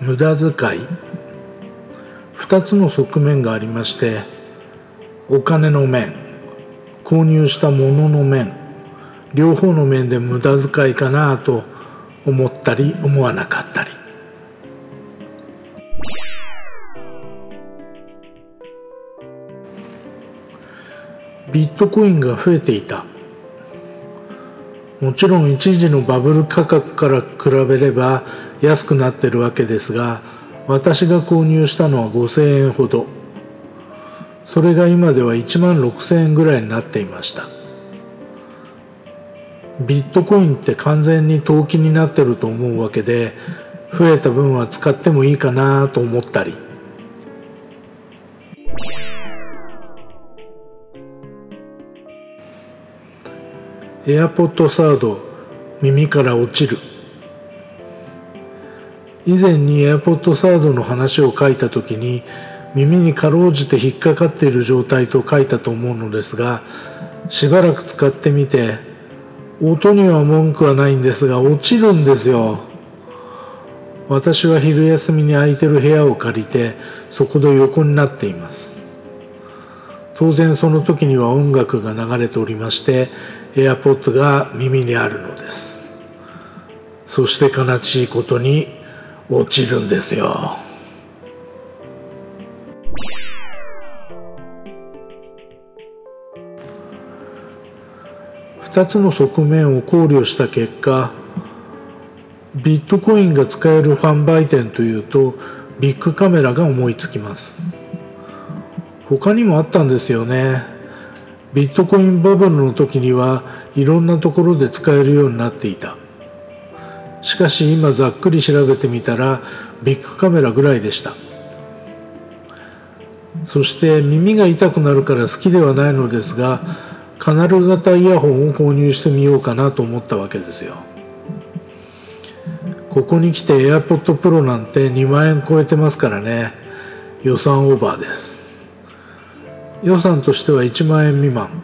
無駄遣い。2つの側面がありましてお金の面購入したものの面両方の面で無駄遣いかなと思ったり思わなかったり。ビットコインが増えていた。もちろん一時のバブル価格から比べれば安くなってるわけですが私が購入したのは5000円ほど。それが今では1万6000円ぐらいになっていました。ビットコインって完全に投機になってると思うわけで増えた分は使ってもいいかなと思ったり。エアポッドサード耳から落ちる。以前に AirPod サードの話を書いた時に耳にかろうじて引っかかっている状態と書いたと思うのですがしばらく使ってみて音には文句はないんですが落ちるんですよ。私は昼休みに空いてる部屋を借りてそこで横になっています。当然その時には音楽が流れておりまして AirPod が耳にあるのです。そして悲しいことに落ちるんですよ。2つの側面を考慮した結果ビットコインが使える販売店というとビッグカメラが思いつきます。他にもあったんですよね。ビットコインバブルの時にはいろんなところで使えるようになっていた。しかし今ざっくり調べてみたらビッグカメラぐらいでした。そして耳が痛くなるから好きではないのですがカナル型イヤホンを購入してみようかなと思ったわけですよ。ここに来て AirPod Pro なんて2万円超えてますからね。予算オーバーです。予算としては1万円未満。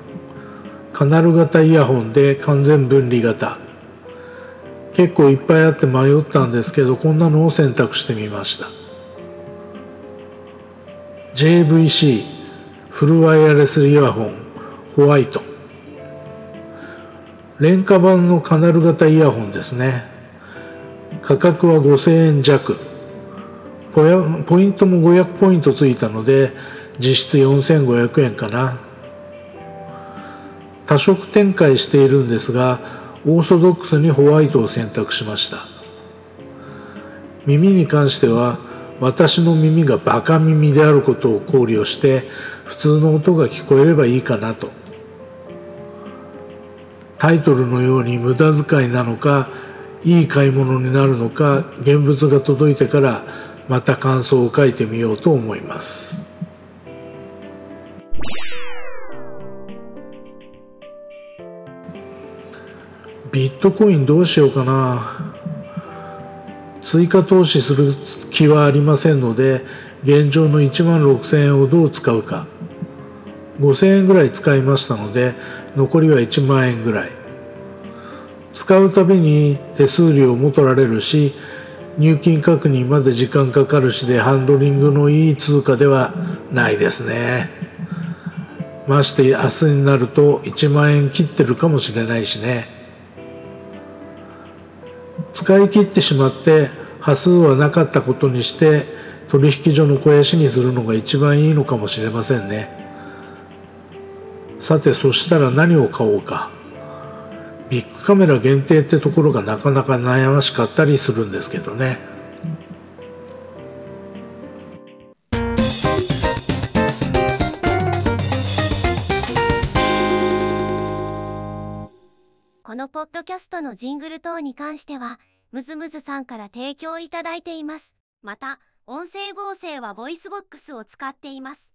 カナル型イヤホンで完全分離型。結構いっぱいあって迷ったんですけどこんなのを選択してみました。JVC フルワイヤレスイヤホンホワイト。廉価版のカナル型イヤホンですね。価格は5000円弱。ポイントも500ポイントついたので実質4500円かな。多色展開しているんですがオーソドックスにホワイトを選択しました。耳に関しては私の耳がバカ耳であることを考慮して普通の音が聞こえればいいかなと。タイトルのように無駄遣いなのかいい買い物になるのか現物が届いてからまた感想を書いてみようと思います。ビットコインどうしようかな。追加投資する気はありませんので現状の1万6000円をどう使うか。5000円ぐらい使いましたので残りは1万円ぐらい。使うたびに手数料も取られるし入金確認まで時間かかるしでハンドリングのいい通貨ではないですね。まして明日になると1万円切ってるかもしれないしね。使い切ってしまって端数はなかったことにして取引所の肥やしにするのが一番いいのかもしれませんね。さてそしたら何を買おうか。ビッグカメラ限定ってところがなかなか悩ましかったりするんですけどね。このポッドキャストのジングル等に関しては、ムズムズさんから提供いただいています。また、音声合成は VOICEVOX を使っています。